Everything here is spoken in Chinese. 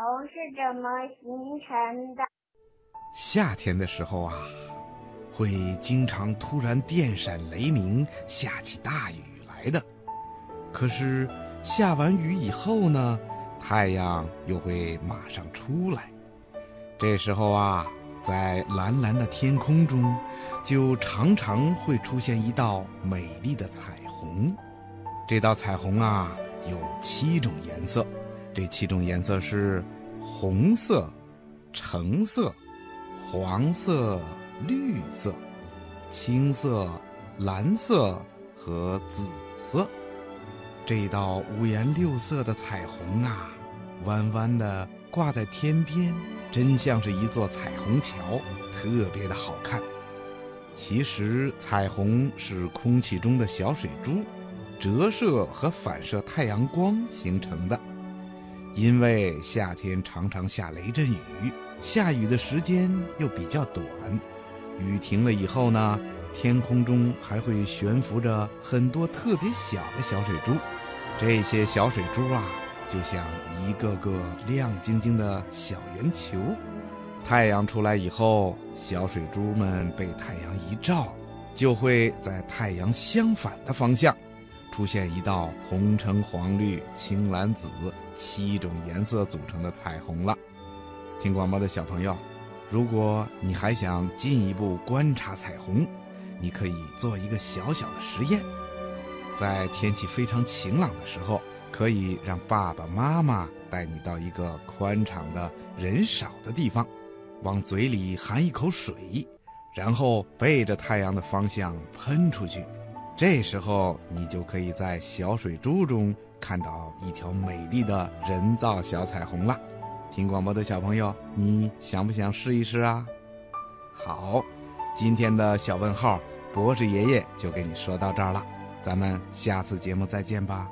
虹是怎么形成的？夏天的时候啊，会经常突然电闪雷鸣，下起大雨来的。可是下完雨以后呢，太阳又会马上出来。这时候啊，在蓝蓝的天空中，就常常会出现一道美丽的彩虹。这道彩虹啊，有七种颜色。这七种颜色是红色、橙色、黄色、绿色、青色、蓝色和紫色。这道五颜六色的彩虹啊，弯弯的挂在天边，真像是一座彩虹桥，特别的好看。其实，彩虹是空气中的小水珠，折射和反射太阳光形成的。因为夏天常常下雷阵雨，下雨的时间又比较短，雨停了以后呢，天空中还会悬浮着很多特别小的小水珠，这些小水珠啊，就像一个个亮晶晶的小圆球。太阳出来以后，小水珠们被太阳一照，就会在太阳相反的方向。出现一道红橙黄绿青蓝紫七种颜色组成的彩虹了。听广播的小朋友，如果你还想进一步观察彩虹，你可以做一个小小的实验。在天气非常晴朗的时候，可以让爸爸妈妈带你到一个宽敞的人少的地方，往嘴里含一口水，然后背着太阳的方向喷出去。这时候，你就可以在小水珠中看到一条美丽的人造小彩虹了。听广播的小朋友，你想不想试一试啊？好，今天的小问号，博士爷爷就给你说到这儿了。咱们下次节目再见吧。